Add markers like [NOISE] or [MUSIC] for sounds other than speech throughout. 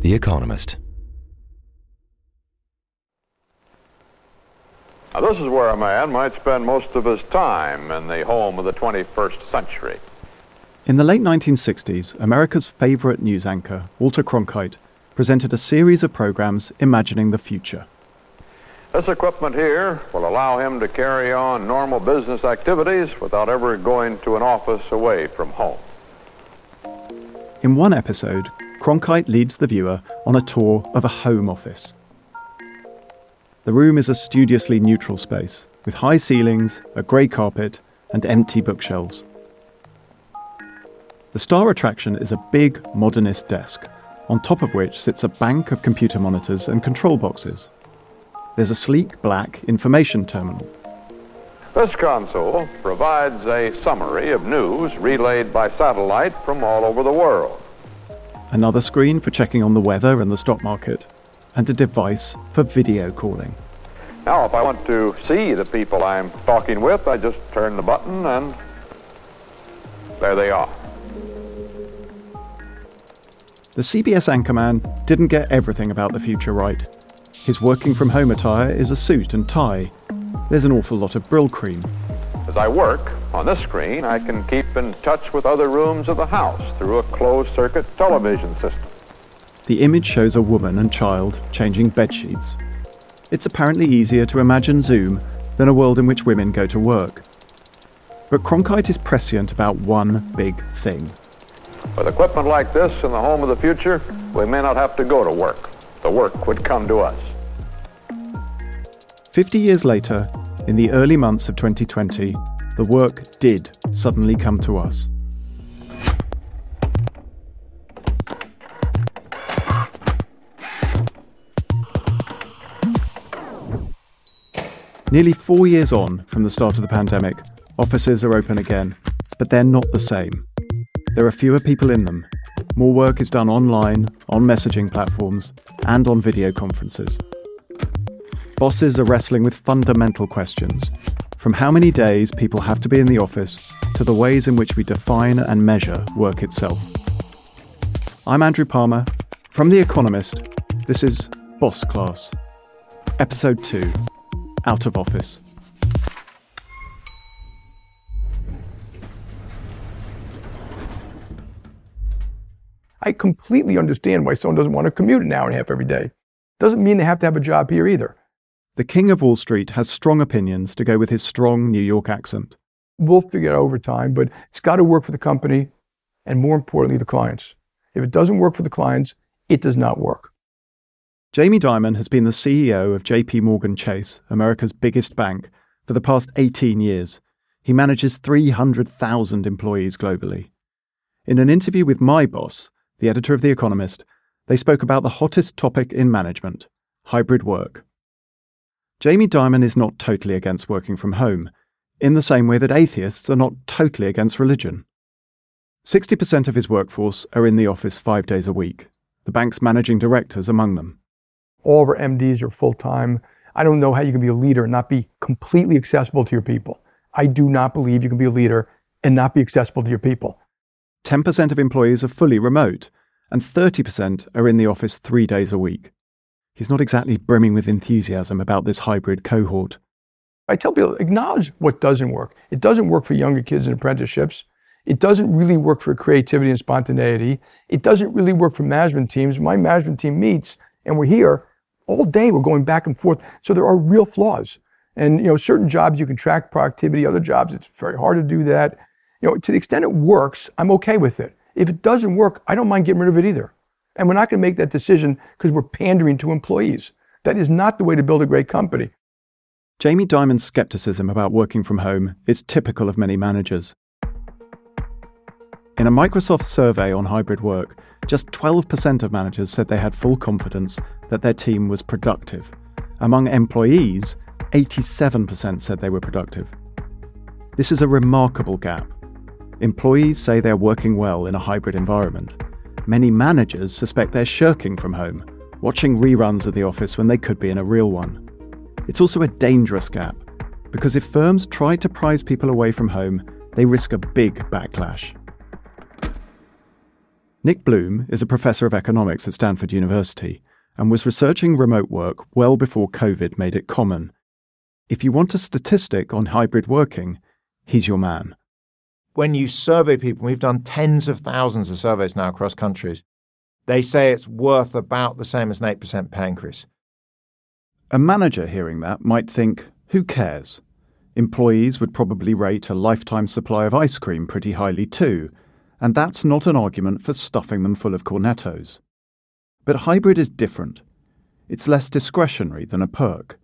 The Economist. Now, this is where a man might spend most of his time in the home of the 21st century. In the late 1960s, America's favourite news anchor, Walter Cronkite, presented a series of programs imagining the future. This equipment here will allow him to carry on normal business activities without ever going to an office away from home. In one episode, Cronkite leads the viewer on a tour of a home office. The room is a studiously neutral space, with high ceilings, a grey carpet, and empty bookshelves. The star attraction is a big, modernist desk, on top of which sits a bank of computer monitors and control boxes. There's a sleek black information terminal. This console provides a summary of news relayed by satellite from all over the world. Another screen for checking on the weather and the stock market, and a device for video calling. Now, if I want to see the people I'm talking with, I just turn the button and there they are. The CBS anchorman didn't get everything about the future right. His working from home attire is a suit and tie. There's an awful lot of Brylcreem. As I work on this screen, I can keep in touch with other rooms of the house through a closed circuit television system. The image shows a woman and child changing bed sheets. It's apparently easier to imagine Zoom than a world in which women go to work. But Cronkite is prescient about one big thing. With equipment like this in the home of the future, we may not have to go to work. The work would come to us. 50 years later, in the early months of 2020, the work did suddenly come to us. Nearly four years on from the start of the pandemic, offices are open again, but they're not the same. There are fewer people in them. More work is done online, on messaging platforms, and on video conferences. Bosses are wrestling with fundamental questions from how many days people have to be in the office to the ways in which we define and measure work itself. I'm Andrew Palmer. From The Economist, this is Boss Class, Episode 2 Out of Office. I completely understand why someone doesn't want to commute an hour and a half every day. Doesn't mean they have to have a job here either. The King of Wall Street has strong opinions to go with his strong New York accent. We'll figure it out over time, but it's got to work for the company and more importantly, the clients. If it doesn't work for the clients, it does not work. Jamie Dimon has been the CEO of JP Morgan Chase, America's biggest bank, for the past 18 years. He manages 300,000 employees globally. In an interview with my boss, the editor of The Economist, they spoke about the hottest topic in management hybrid work. Jamie Dimon is not totally against working from home, in the same way that atheists are not totally against religion. 60% of his workforce are in the office five days a week, the bank's managing directors among them. All of our MDs are full time. I don't know how you can be a leader and not be completely accessible to your people. I do not believe you can be a leader and not be accessible to your people. 10% of employees are fully remote, and 30% are in the office three days a week. He's not exactly brimming with enthusiasm about this hybrid cohort. I tell people acknowledge what doesn't work. It doesn't work for younger kids in apprenticeships. It doesn't really work for creativity and spontaneity. It doesn't really work for management teams. My management team meets and we're here all day. We're going back and forth. So there are real flaws. And you know, certain jobs you can track productivity, other jobs it's very hard to do that. You know, to the extent it works, I'm okay with it. If it doesn't work, I don't mind getting rid of it either. And we're not going to make that decision because we're pandering to employees. That is not the way to build a great company. Jamie Dimon's skepticism about working from home is typical of many managers. In a Microsoft survey on hybrid work, just 12% of managers said they had full confidence that their team was productive. Among employees, 87% said they were productive. This is a remarkable gap. Employees say they're working well in a hybrid environment. Many managers suspect they're shirking from home, watching reruns of the office when they could be in a real one. It's also a dangerous gap, because if firms try to prize people away from home, they risk a big backlash. Nick Bloom is a professor of economics at Stanford University and was researching remote work well before COVID made it common. If you want a statistic on hybrid working, he's your man. When you survey people, we've done tens of thousands of surveys now across countries, they say it's worth about the same as an 8% pay increase. A manager hearing that might think, who cares? Employees would probably rate a lifetime supply of ice cream pretty highly too, and that's not an argument for stuffing them full of cornettos. But hybrid is different. It's less discretionary than a perk.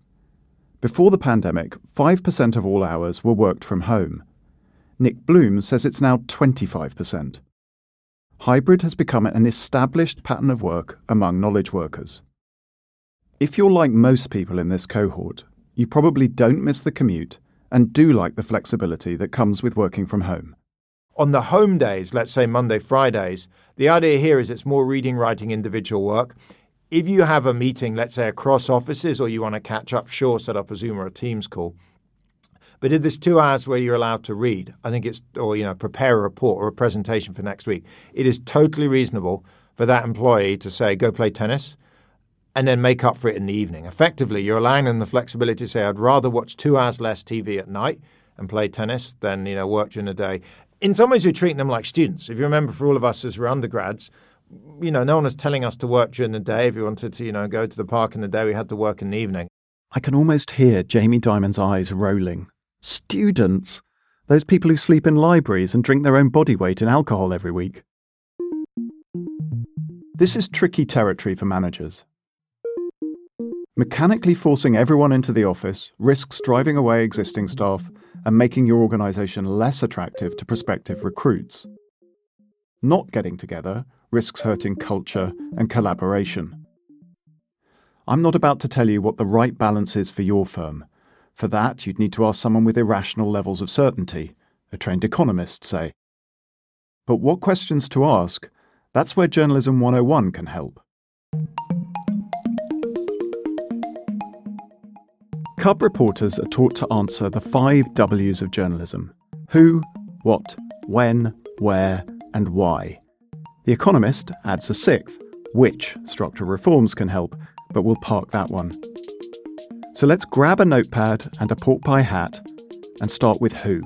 Before the pandemic, 5% of all hours were worked from home. Nick Bloom says it's now 25%. Hybrid has become an established pattern of work among knowledge workers. If you're like most people in this cohort, you probably don't miss the commute and do like the flexibility that comes with working from home. On the home days, let's say Monday, Fridays, the idea here is it's more reading, writing, individual work. If you have a meeting, let's say across offices, or you want to catch up, sure, set up a Zoom or a Teams call. But if there's two hours where you're allowed to read, I think it's, or, you know, prepare a report or a presentation for next week, it is totally reasonable for that employee to say, go play tennis and then make up for it in the evening. Effectively, you're allowing them the flexibility to say, I'd rather watch two hours less TV at night and play tennis than you know work during the day. In some ways, you're treating them like students. If you remember, for all of us as we're undergrads, you know, no one was telling us to work during the day. If you wanted to, you know, go to the park in the day, we had to work in the evening. I can almost hear Jamie Dimon's eyes rolling. Students? Those people who sleep in libraries and drink their own body weight in alcohol every week. This is tricky territory for managers. Mechanically forcing everyone into the office risks driving away existing staff and making your organisation less attractive to prospective recruits. Not getting together risks hurting culture and collaboration. I'm not about to tell you what the right balance is for your firm. For that, you'd need to ask someone with irrational levels of certainty, a trained economist, say. But what questions to ask? That's where Journalism 101 can help. Cub reporters are taught to answer the five W's of journalism who, what, when, where, and why. The Economist adds a sixth, which structural reforms can help, but we'll park that one. So let's grab a notepad and a pork pie hat and start with who.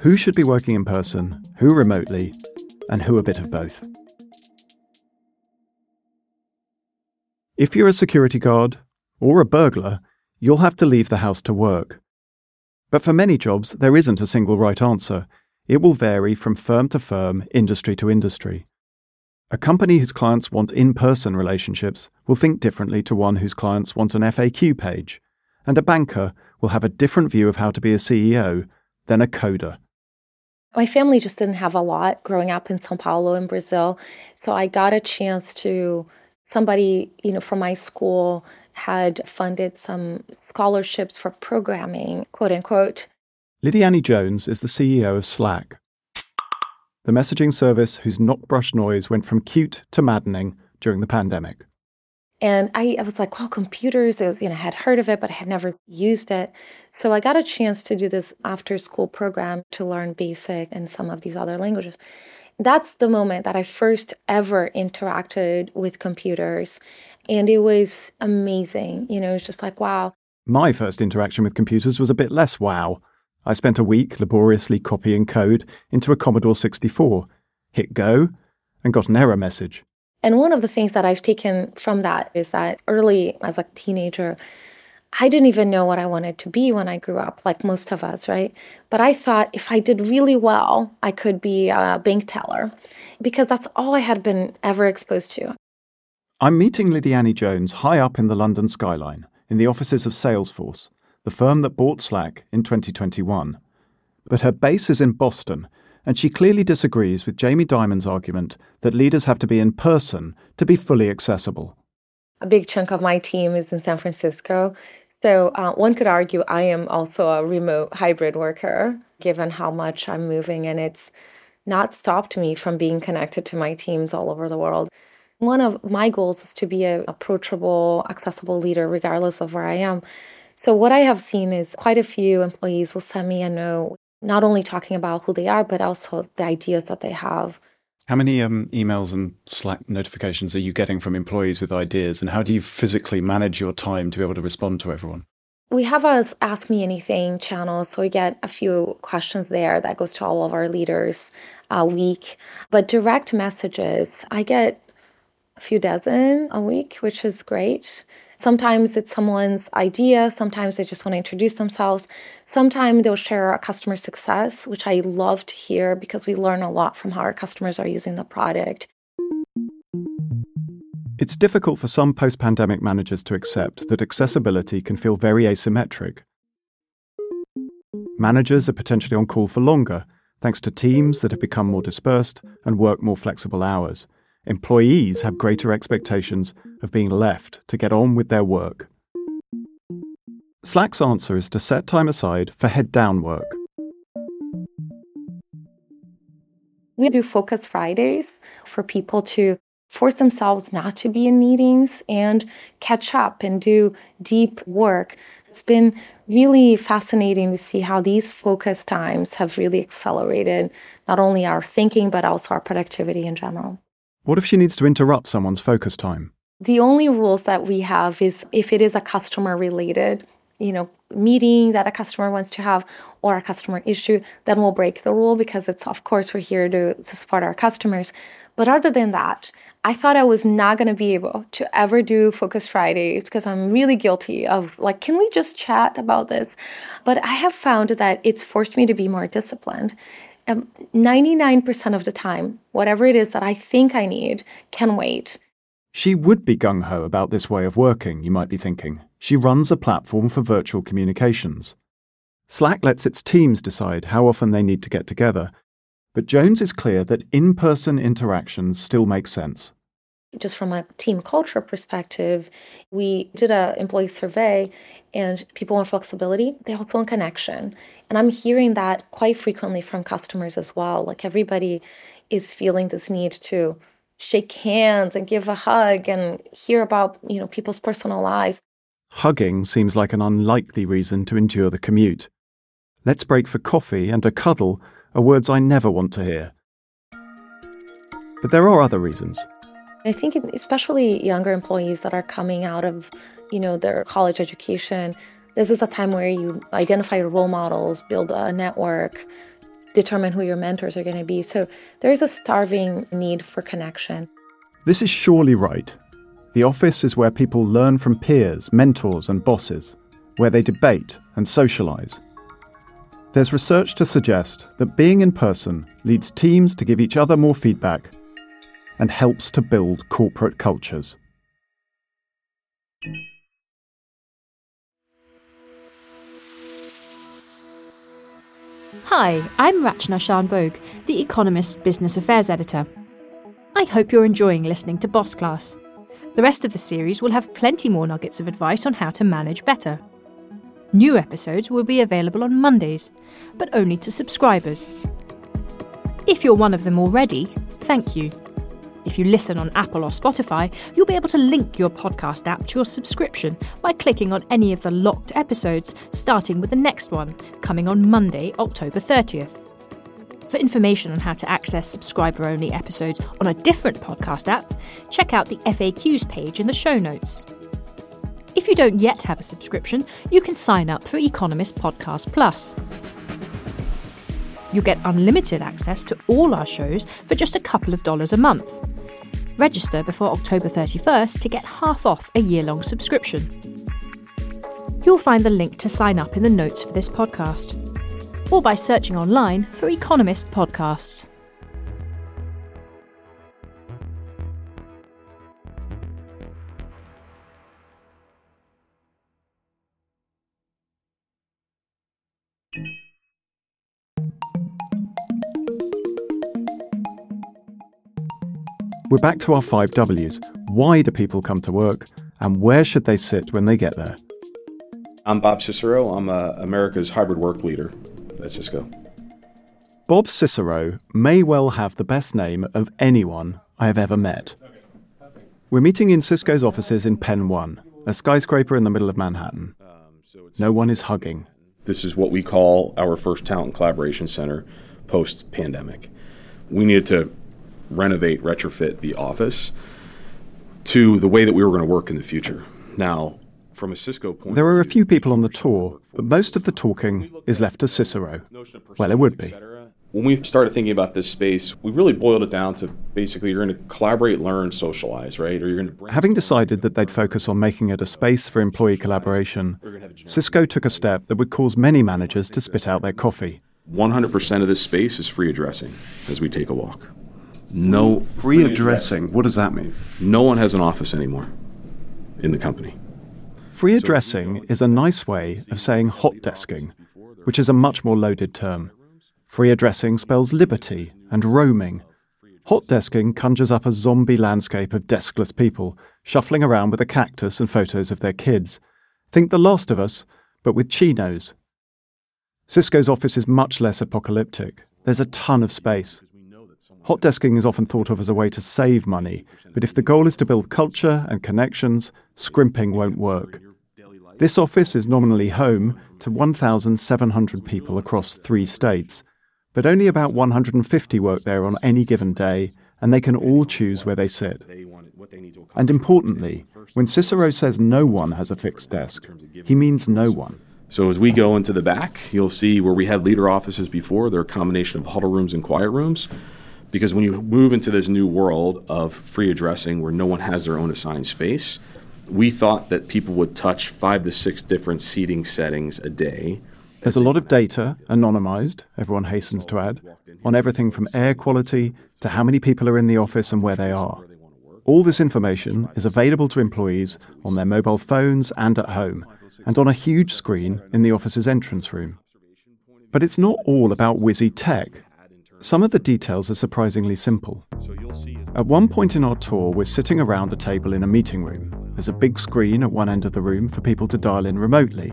Who should be working in person, who remotely, and who a bit of both. If you're a security guard or a burglar, you'll have to leave the house to work. But for many jobs, there isn't a single right answer. It will vary from firm to firm, industry to industry. A company whose clients want in person relationships will think differently to one whose clients want an FAQ page, and a banker will have a different view of how to be a CEO than a coder. My family just didn't have a lot growing up in Sao Paulo in Brazil, so I got a chance to somebody, you know, from my school had funded some scholarships for programming, quote unquote. Lidiane Jones is the CEO of Slack, the messaging service whose knockbrush noise went from cute to maddening during the pandemic. And I, I was like, well, computers, was, you know, I had heard of it, but I had never used it. So I got a chance to do this after school program to learn basic and some of these other languages. That's the moment that I first ever interacted with computers and it was amazing. You know, it was just like, wow. My first interaction with computers was a bit less wow. I spent a week laboriously copying code into a Commodore 64, hit go, and got an error message. And one of the things that I've taken from that is that early as a teenager, I didn't even know what I wanted to be when I grew up, like most of us, right? But I thought if I did really well, I could be a bank teller because that's all I had been ever exposed to. I'm meeting Lidiane Jones high up in the London skyline, in the offices of Salesforce, the firm that bought Slack in 2021. But her base is in Boston, and she clearly disagrees with Jamie Dimon's argument that leaders have to be in person to be fully accessible. A big chunk of my team is in San Francisco. So uh, one could argue I am also a remote hybrid worker, given how much I'm moving, and it's not stopped me from being connected to my teams all over the world. One of my goals is to be an approachable, accessible leader, regardless of where I am. So, what I have seen is quite a few employees will send me a note, not only talking about who they are, but also the ideas that they have. How many um, emails and Slack notifications are you getting from employees with ideas, and how do you physically manage your time to be able to respond to everyone? We have a Ask Me Anything channel, so we get a few questions there that goes to all of our leaders a week. But direct messages, I get a few dozen a week, which is great. Sometimes it's someone's idea, sometimes they just want to introduce themselves. Sometimes they'll share a customer success, which I love to hear because we learn a lot from how our customers are using the product. It's difficult for some post pandemic managers to accept that accessibility can feel very asymmetric. Managers are potentially on call for longer, thanks to teams that have become more dispersed and work more flexible hours. Employees have greater expectations of being left to get on with their work. Slack's answer is to set time aside for head down work. We do Focus Fridays for people to force themselves not to be in meetings and catch up and do deep work. It's been really fascinating to see how these focus times have really accelerated not only our thinking, but also our productivity in general. What if she needs to interrupt someone's focus time? The only rules that we have is if it is a customer related, you know, meeting that a customer wants to have or a customer issue, then we'll break the rule because it's of course we're here to, to support our customers. But other than that, I thought I was not going to be able to ever do Focus Fridays because I'm really guilty of like, can we just chat about this? But I have found that it's forced me to be more disciplined. Um, 99% of the time, whatever it is that I think I need can wait. She would be gung ho about this way of working, you might be thinking. She runs a platform for virtual communications. Slack lets its teams decide how often they need to get together, but Jones is clear that in person interactions still make sense. Just from a team culture perspective, we did an employee survey and people want flexibility, they also want connection. And I'm hearing that quite frequently from customers as well. Like everybody is feeling this need to shake hands and give a hug and hear about, you know, people's personal lives. Hugging seems like an unlikely reason to endure the commute. Let's break for coffee and a cuddle are words I never want to hear. But there are other reasons. I think especially younger employees that are coming out of, you know, their college education, this is a time where you identify your role models, build a network, determine who your mentors are going to be. So there's a starving need for connection. This is surely right. The office is where people learn from peers, mentors, and bosses, where they debate and socialize. There's research to suggest that being in person leads teams to give each other more feedback and helps to build corporate cultures. Hi, I'm Rachna Shanbhogue, The Economist Business Affairs Editor. I hope you're enjoying listening to Boss Class. The rest of the series will have plenty more nuggets of advice on how to manage better. New episodes will be available on Mondays, but only to subscribers. If you're one of them already, thank you. If you listen on Apple or Spotify, you'll be able to link your podcast app to your subscription by clicking on any of the locked episodes, starting with the next one, coming on Monday, October 30th. For information on how to access subscriber only episodes on a different podcast app, check out the FAQs page in the show notes. If you don't yet have a subscription, you can sign up for Economist Podcast Plus. You get unlimited access to all our shows for just a couple of dollars a month. Register before October 31st to get half off a year long subscription. You'll find the link to sign up in the notes for this podcast, or by searching online for Economist Podcasts. We're back to our five W's. Why do people come to work? And where should they sit when they get there? I'm Bob Cicero. I'm uh, America's hybrid work leader at Cisco. Bob Cicero may well have the best name of anyone I have ever met. We're meeting in Cisco's offices in Penn 1, a skyscraper in the middle of Manhattan. No one is hugging. This is what we call our first talent collaboration center post pandemic. We needed to renovate, retrofit the office to the way that we were going to work in the future. Now, from a Cisco point, there are a few people on the tour, but most of the talking is left to Cicero. Well, it would be. When we started thinking about this space, we really boiled it down to basically you're going to collaborate, learn, socialize, right? Or you're going to having decided that they'd focus on making it a space for employee collaboration. Cisco took a step that would cause many managers to spit out their coffee. 100% of this space is free addressing as we take a walk. No free addressing. What does that mean? No one has an office anymore in the company. Free addressing is a nice way of saying hot desking, which is a much more loaded term. Free addressing spells liberty and roaming. Hot desking conjures up a zombie landscape of deskless people shuffling around with a cactus and photos of their kids. Think The Last of Us, but with chinos. Cisco's office is much less apocalyptic. There's a ton of space. Hot desking is often thought of as a way to save money, but if the goal is to build culture and connections, scrimping won't work. This office is nominally home to 1,700 people across three states but only about 150 work there on any given day, and they can all choose where they sit. And importantly, when Cicero says no one has a fixed desk, he means no one. So as we go into the back, you'll see where we had leader offices before, they're a combination of huddle rooms and quiet rooms. Because when you move into this new world of free addressing where no one has their own assigned space, we thought that people would touch five to six different seating settings a day there's a lot of data, anonymized, everyone hastens to add, on everything from air quality to how many people are in the office and where they are. All this information is available to employees on their mobile phones and at home, and on a huge screen in the office's entrance room. But it's not all about whizzy tech. Some of the details are surprisingly simple. At one point in our tour, we're sitting around a table in a meeting room. There's a big screen at one end of the room for people to dial in remotely.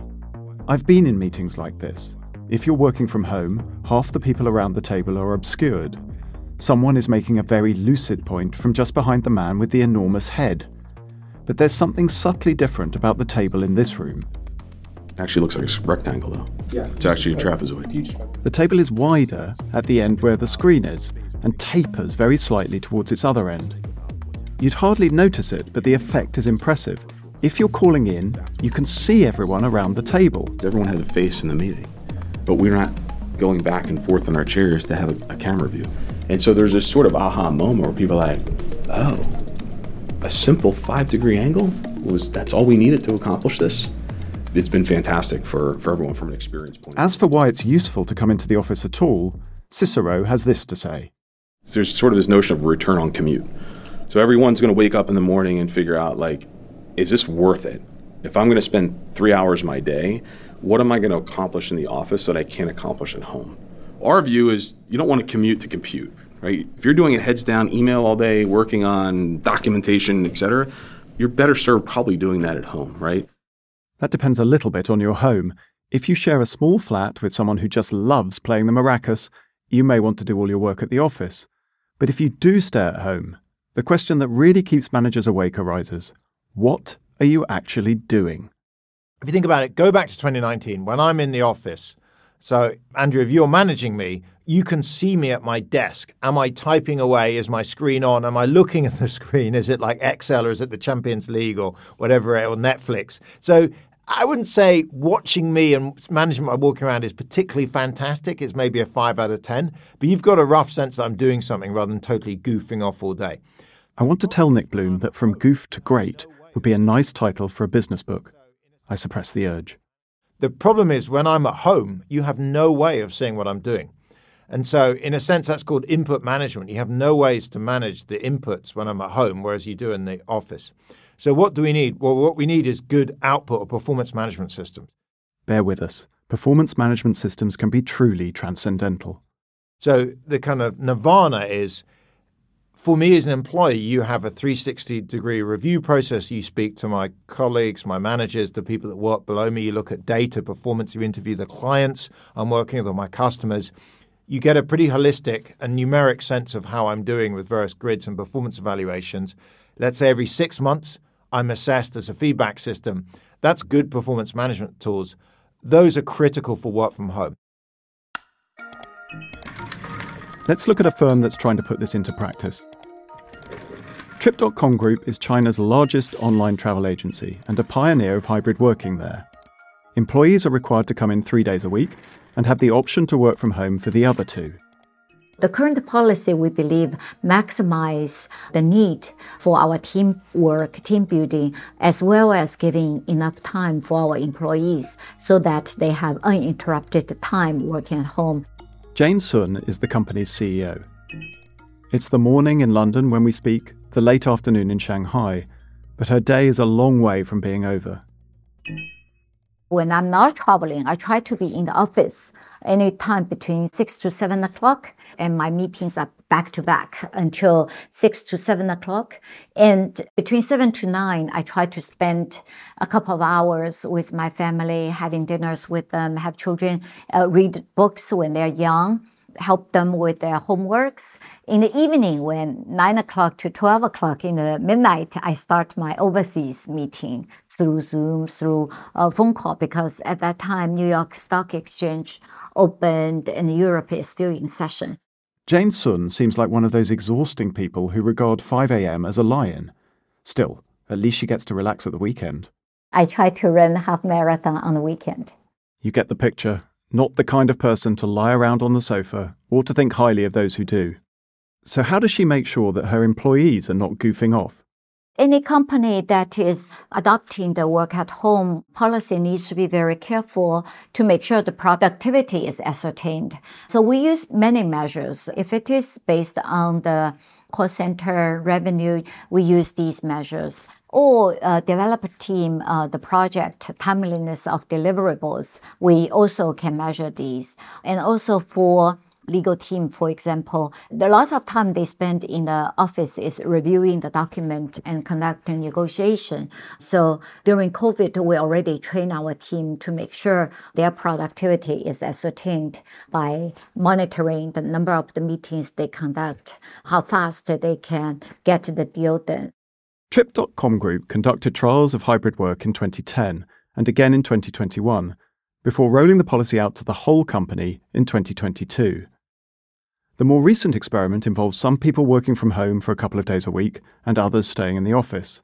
I've been in meetings like this. If you're working from home, half the people around the table are obscured. Someone is making a very lucid point from just behind the man with the enormous head. But there's something subtly different about the table in this room. It actually looks like a rectangle, though. Yeah. It's actually a trapezoid. The table is wider at the end where the screen is and tapers very slightly towards its other end. You'd hardly notice it, but the effect is impressive if you're calling in, you can see everyone around the table. Everyone has a face in the meeting, but we're not going back and forth in our chairs to have a, a camera view. And so there's this sort of aha moment where people are like, oh, a simple five degree angle was that's all we needed to accomplish this. It's been fantastic for, for everyone from an experience point. As for why it's useful to come into the office at all, Cicero has this to say. There's sort of this notion of return on commute. So everyone's going to wake up in the morning and figure out like, is this worth it? If I'm going to spend three hours my day, what am I going to accomplish in the office that I can't accomplish at home? Our view is you don't want to commute to compute, right? If you're doing a heads down email all day, working on documentation, et cetera, you're better served probably doing that at home, right? That depends a little bit on your home. If you share a small flat with someone who just loves playing the maracas, you may want to do all your work at the office. But if you do stay at home, the question that really keeps managers awake arises what are you actually doing? If you think about it, go back to 2019 when I'm in the office. So, Andrew, if you're managing me, you can see me at my desk. Am I typing away? Is my screen on? Am I looking at the [LAUGHS] screen? Is it like Excel or is it the Champions League or whatever, or Netflix? So, I wouldn't say watching me and managing my walking around is particularly fantastic. It's maybe a five out of 10, but you've got a rough sense that I'm doing something rather than totally goofing off all day. I want to tell Nick Bloom that from goof to great, would be a nice title for a business book. I suppress the urge. The problem is when I'm at home, you have no way of seeing what I'm doing. And so, in a sense, that's called input management. You have no ways to manage the inputs when I'm at home, whereas you do in the office. So, what do we need? Well, what we need is good output or performance management systems. Bear with us. Performance management systems can be truly transcendental. So, the kind of nirvana is for me as an employee, you have a 360 degree review process. You speak to my colleagues, my managers, the people that work below me. You look at data, performance. You interview the clients I'm working with or my customers. You get a pretty holistic and numeric sense of how I'm doing with various grids and performance evaluations. Let's say every six months, I'm assessed as a feedback system. That's good performance management tools. Those are critical for work from home. Let's look at a firm that's trying to put this into practice. Trip.com Group is China's largest online travel agency and a pioneer of hybrid working there. Employees are required to come in three days a week and have the option to work from home for the other two. The current policy, we believe, maximize the need for our teamwork, team building, as well as giving enough time for our employees so that they have uninterrupted time working at home. Jane Sun is the company's CEO. It's the morning in London when we speak, the late afternoon in Shanghai, but her day is a long way from being over. When I'm not traveling, I try to be in the office anytime between 6 to 7 o'clock, and my meetings are back to back until 6 to 7 o'clock. And between 7 to 9, I try to spend a couple of hours with my family, having dinners with them, have children uh, read books when they're young help them with their homeworks. In the evening, when 9 o'clock to 12 o'clock in the midnight, I start my overseas meeting through Zoom, through a phone call, because at that time, New York Stock Exchange opened and Europe is still in session. Jane Sun seems like one of those exhausting people who regard 5 a.m. as a lion. Still, at least she gets to relax at the weekend. I try to run half marathon on the weekend. You get the picture. Not the kind of person to lie around on the sofa or to think highly of those who do. So, how does she make sure that her employees are not goofing off? Any company that is adopting the work at home policy needs to be very careful to make sure the productivity is ascertained. So we use many measures. If it is based on the call center revenue, we use these measures. Or uh, developer team, uh, the project timeliness of deliverables, we also can measure these. And also for legal team, for example, the lots of time they spend in the office is reviewing the document and conducting negotiation. So during COVID, we already train our team to make sure their productivity is ascertained by monitoring the number of the meetings they conduct, how fast they can get the deal done. Trip.com Group conducted trials of hybrid work in 2010 and again in 2021 before rolling the policy out to the whole company in 2022. The more recent experiment involves some people working from home for a couple of days a week and others staying in the office.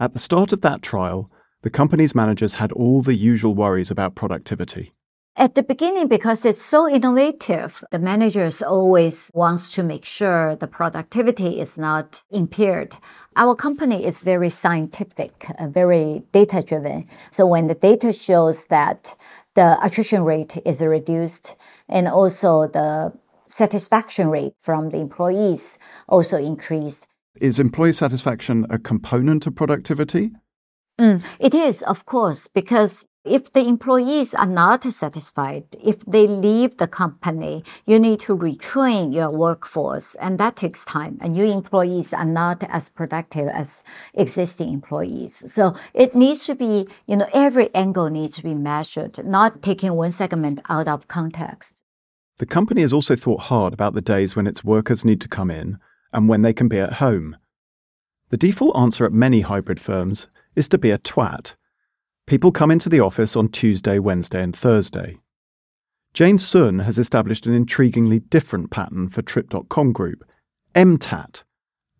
At the start of that trial, the company's managers had all the usual worries about productivity. At the beginning, because it's so innovative, the managers always wants to make sure the productivity is not impaired. Our company is very scientific, uh, very data driven. So when the data shows that the attrition rate is reduced and also the satisfaction rate from the employees also increased. Is employee satisfaction a component of productivity? Mm, it is, of course, because if the employees are not satisfied, if they leave the company, you need to retrain your workforce, and that takes time. And new employees are not as productive as existing employees. So it needs to be, you know, every angle needs to be measured, not taking one segment out of context. The company has also thought hard about the days when its workers need to come in and when they can be at home. The default answer at many hybrid firms is to be a twat. People come into the office on Tuesday, Wednesday, and Thursday. Jane Sun has established an intriguingly different pattern for Trip.com Group MTAT.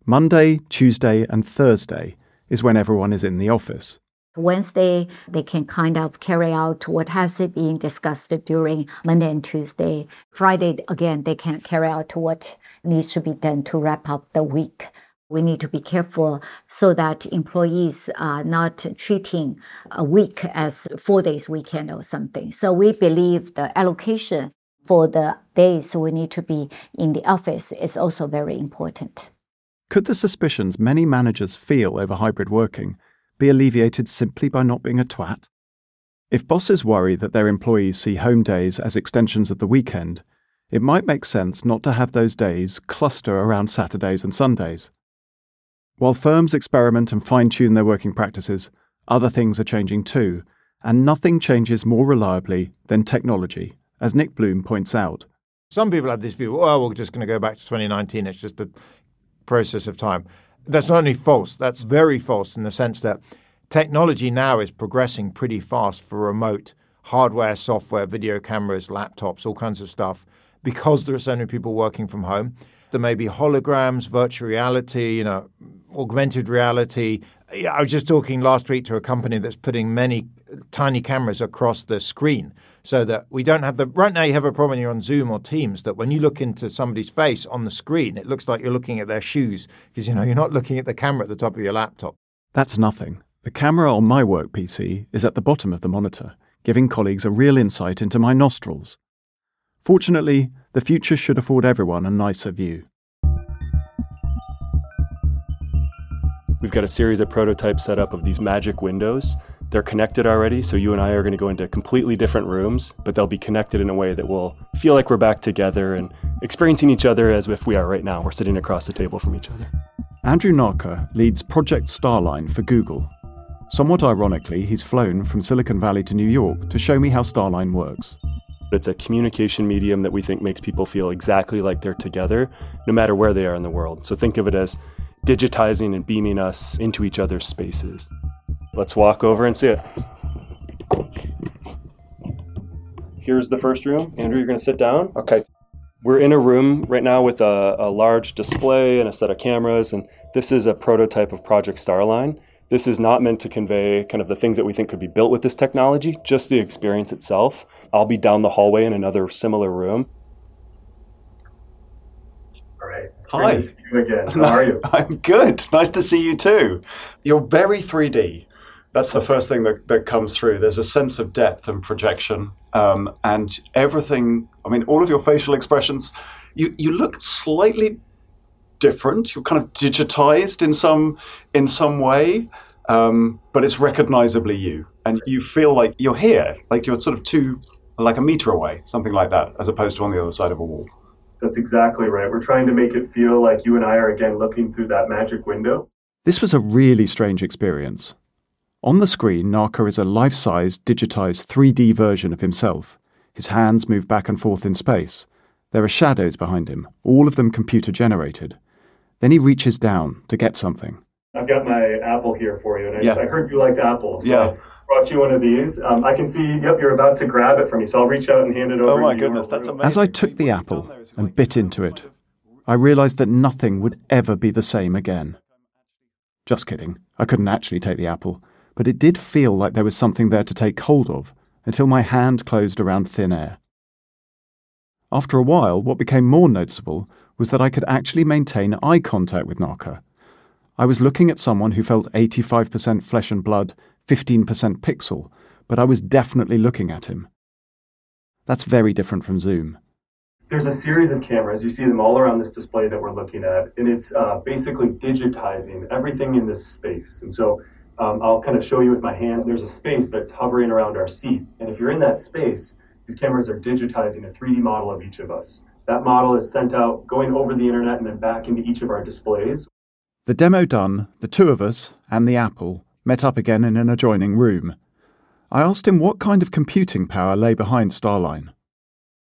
Monday, Tuesday, and Thursday is when everyone is in the office. Wednesday, they can kind of carry out what has been discussed during Monday and Tuesday. Friday, again, they can carry out what needs to be done to wrap up the week. We need to be careful so that employees are not treating a week as four days weekend or something. So we believe the allocation for the days we need to be in the office is also very important. Could the suspicions many managers feel over hybrid working be alleviated simply by not being a twat? If bosses worry that their employees see home days as extensions of the weekend, it might make sense not to have those days cluster around Saturdays and Sundays. While firms experiment and fine tune their working practices, other things are changing too, and nothing changes more reliably than technology, as Nick Bloom points out. Some people have this view, oh, we're just going to go back to 2019, it's just a process of time. That's not only false, that's very false in the sense that technology now is progressing pretty fast for remote hardware, software, video cameras, laptops, all kinds of stuff because there are so many people working from home. There may be holograms, virtual reality, you know, augmented reality. I was just talking last week to a company that's putting many tiny cameras across the screen so that we don't have the right now you have a problem when you're on Zoom or Teams that when you look into somebody's face on the screen it looks like you're looking at their shoes because you know you're not looking at the camera at the top of your laptop. That's nothing. The camera on my work PC is at the bottom of the monitor, giving colleagues a real insight into my nostrils. Fortunately, the future should afford everyone a nicer view. We've got a series of prototypes set up of these magic windows. They're connected already, so you and I are going to go into completely different rooms, but they'll be connected in a way that will feel like we're back together and experiencing each other as if we are right now. We're sitting across the table from each other. Andrew Nartker leads Project Starline for Google. Somewhat ironically, he's flown from Silicon Valley to New York to show me how Starline works. It's a communication medium that we think makes people feel exactly like they're together, no matter where they are in the world. So think of it as digitizing and beaming us into each other's spaces. Let's walk over and see it. Here's the first room. Andrew, you're going to sit down. Okay. We're in a room right now with a, a, large display and a set of cameras, and this is a prototype of Project Starline. This is not meant to convey kind of the things that we think could be built with this technology, just the experience itself. I'll be down the hallway in another similar room. All right. It's Hi. Great to see you again. How are you? [LAUGHS] I'm good. Nice to see you too. You're very 3D. That's the first thing that, that comes through. There's a sense of depth and projection, um, and everything. I mean, all of your facial expressions. You you look slightly different. You're kind of digitized in some in some way, um, but it's recognizably you, and you feel like you're here, like you're sort of two, like a meter away, something like that, as opposed to on the other side of a wall. That's exactly right. We're trying to make it feel like you and I are again looking through that magic window. This was a really strange experience. On the screen, Nartker is a life size, digitized 3D version of himself. His hands move back and forth in space. There are shadows behind him, all of them computer generated. Then he reaches down to get something. I've got my apple here for you, and I, Yeah. I heard you liked apples. So Yeah. I brought you one of these. Um, I can see, yep, you're about to grab it from me, so I'll reach out and hand it over. Oh, my to you. As I took the apple and bit into it, I realized that nothing would ever be the same again. Just kidding. I couldn't actually take the apple, but it did feel like there was something there to take hold of until my hand closed around thin air. After a while, what became more noticeable was that I could actually maintain eye contact with Nartker. I was looking at someone who felt 85% flesh and blood, 15% pixel, but I was definitely looking at him. That's very different from Zoom. There's a series of cameras. You see them all around this display that we're looking at, and it's uh, basically digitizing everything in this space. And so um, I'll kind of show you with my hand. There's a space that's hovering around our seat, and if you're in that space, these cameras are digitizing a 3D model of each of us. That model is sent out, going over the internet, and then back into each of our displays. The demo done, the two of us and the Apple met up again in an adjoining room. I asked him what kind of computing power lay behind Starline.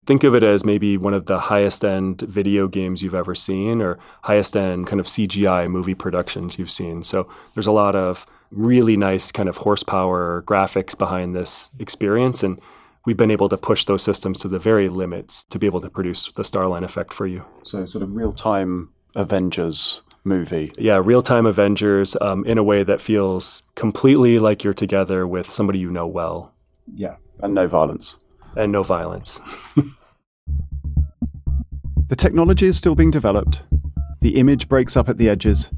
Think of it as maybe one of the highest end video games you've ever seen or highest end kind of CGI movie productions you've seen. So there's a lot of really nice kind of horsepower graphics behind this experience. And we've been able to push those systems to the very limits to be able to produce the Starline effect for you. So, sort of real time Avengers movie. Yeah, real time Avengers um, in a way that feels completely like you're together with somebody you know well. Yeah, and no violence. And no violence. [LAUGHS] The technology is still being developed. The image breaks up at the edges.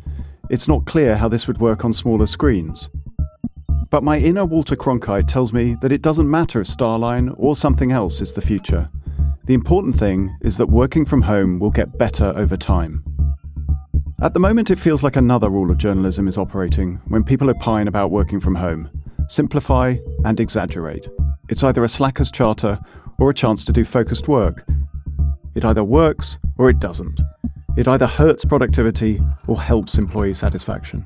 It's not clear how this would work on smaller screens. But my inner Walter Cronkite tells me that it doesn't matter if Starline or something else is the future. The important thing is that working from home will get better over time. At the moment, it feels like another rule of journalism is operating when people opine about working from home simplify and exaggerate. It's either a slacker's charter or a chance to do focused work. It either works or it doesn't. It either hurts productivity or helps employee satisfaction.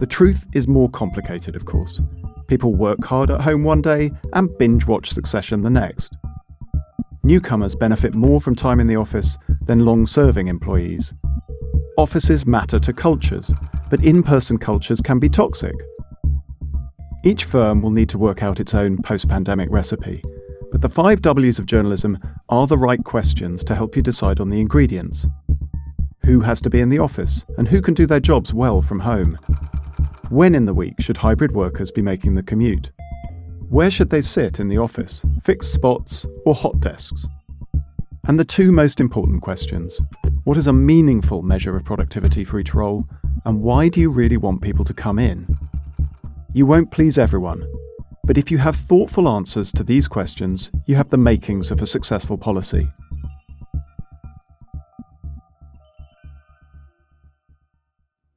The truth is more complicated, of course. People work hard at home one day and binge watch Succession the next. Newcomers benefit more from time in the office than long serving employees. Offices matter to cultures, but in person cultures can be toxic. Each firm will need to work out its own post pandemic recipe, but the five W's of journalism are the right questions to help you decide on the ingredients. Who has to be in the office, and who can do their jobs well from home? When in the week should hybrid workers be making the commute? Where should they sit in the office, fixed spots or hot desks? And the two most important questions what is a meaningful measure of productivity for each role, and why do you really want people to come in? You won't please everyone, but if you have thoughtful answers to these questions, you have the makings of a successful policy.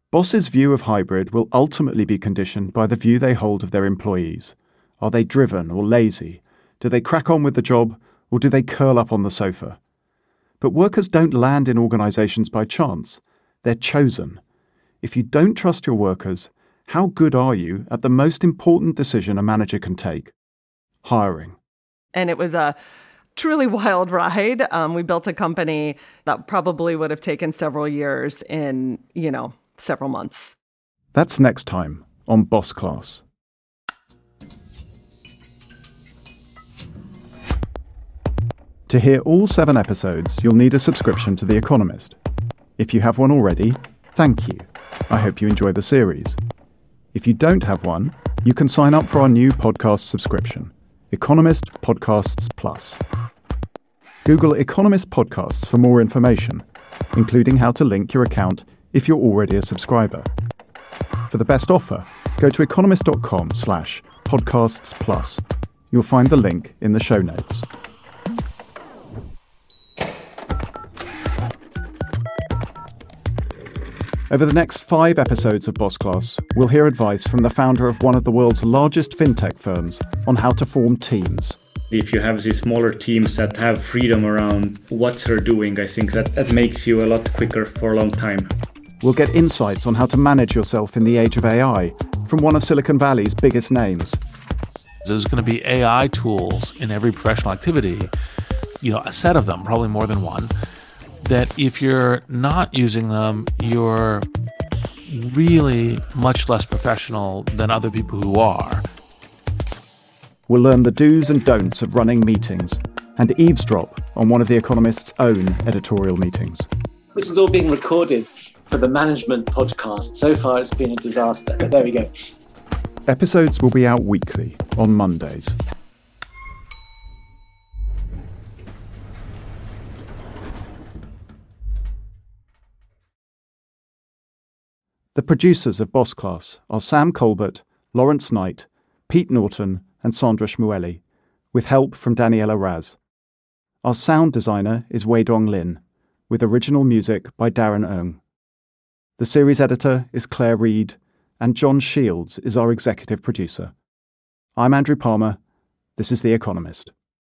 Bosses' view of hybrid will ultimately be conditioned by the view they hold of their employees. Are they driven or lazy? Do they crack on with the job or do they curl up on the sofa? But workers don't land in organisations by chance, they're chosen. If you don't trust your workers, how good are you at the most important decision a manager can take? Hiring. And it was a truly [LAUGHS] wild ride. Um, we built a company that probably would have taken several years in, you know, several months. That's next time on Boss Class. To hear all seven episodes, you'll need a subscription to The Economist. If you have one already, thank you. I hope you enjoy the series. If you don't have one, you can sign up for our new podcast subscription, Economist Podcasts Plus. Google Economist Podcasts for more information, including how to link your account if you're already a subscriber. For the best offer, go to economist.com slash podcasts plus. You'll find the link in the show notes. Over the next five episodes of Boss Class, we'll hear advice from the founder of one of the world's largest fintech firms on how to form teams. If you have these smaller teams that have freedom around what they're doing, I think that, that makes you a lot quicker for a long time. We'll get insights on how to manage yourself in the age of AI from one of Silicon Valley's biggest names. There's going to be AI tools in every professional activity, you know, a set of them, probably more than one, that if you're not using them, you're really much less professional than other people who are. We'll learn the do's and don'ts of running meetings and eavesdrop on one of The Economist's own editorial meetings. This is all being recorded for the management podcast. So far, it's been a disaster, but there we go. Episodes will be out weekly on Mondays. The producers of Boss Class are Sam Colbert, Lawrence Knight, Pete Norton, and Sandra Shmueli, with help from Daniela Raz. Our sound designer is Wei Dong Lin, with original music by Darren Ung. The series editor is Claire Reed, and John Shields is our executive producer. I'm Andrew Palmer. This is The Economist.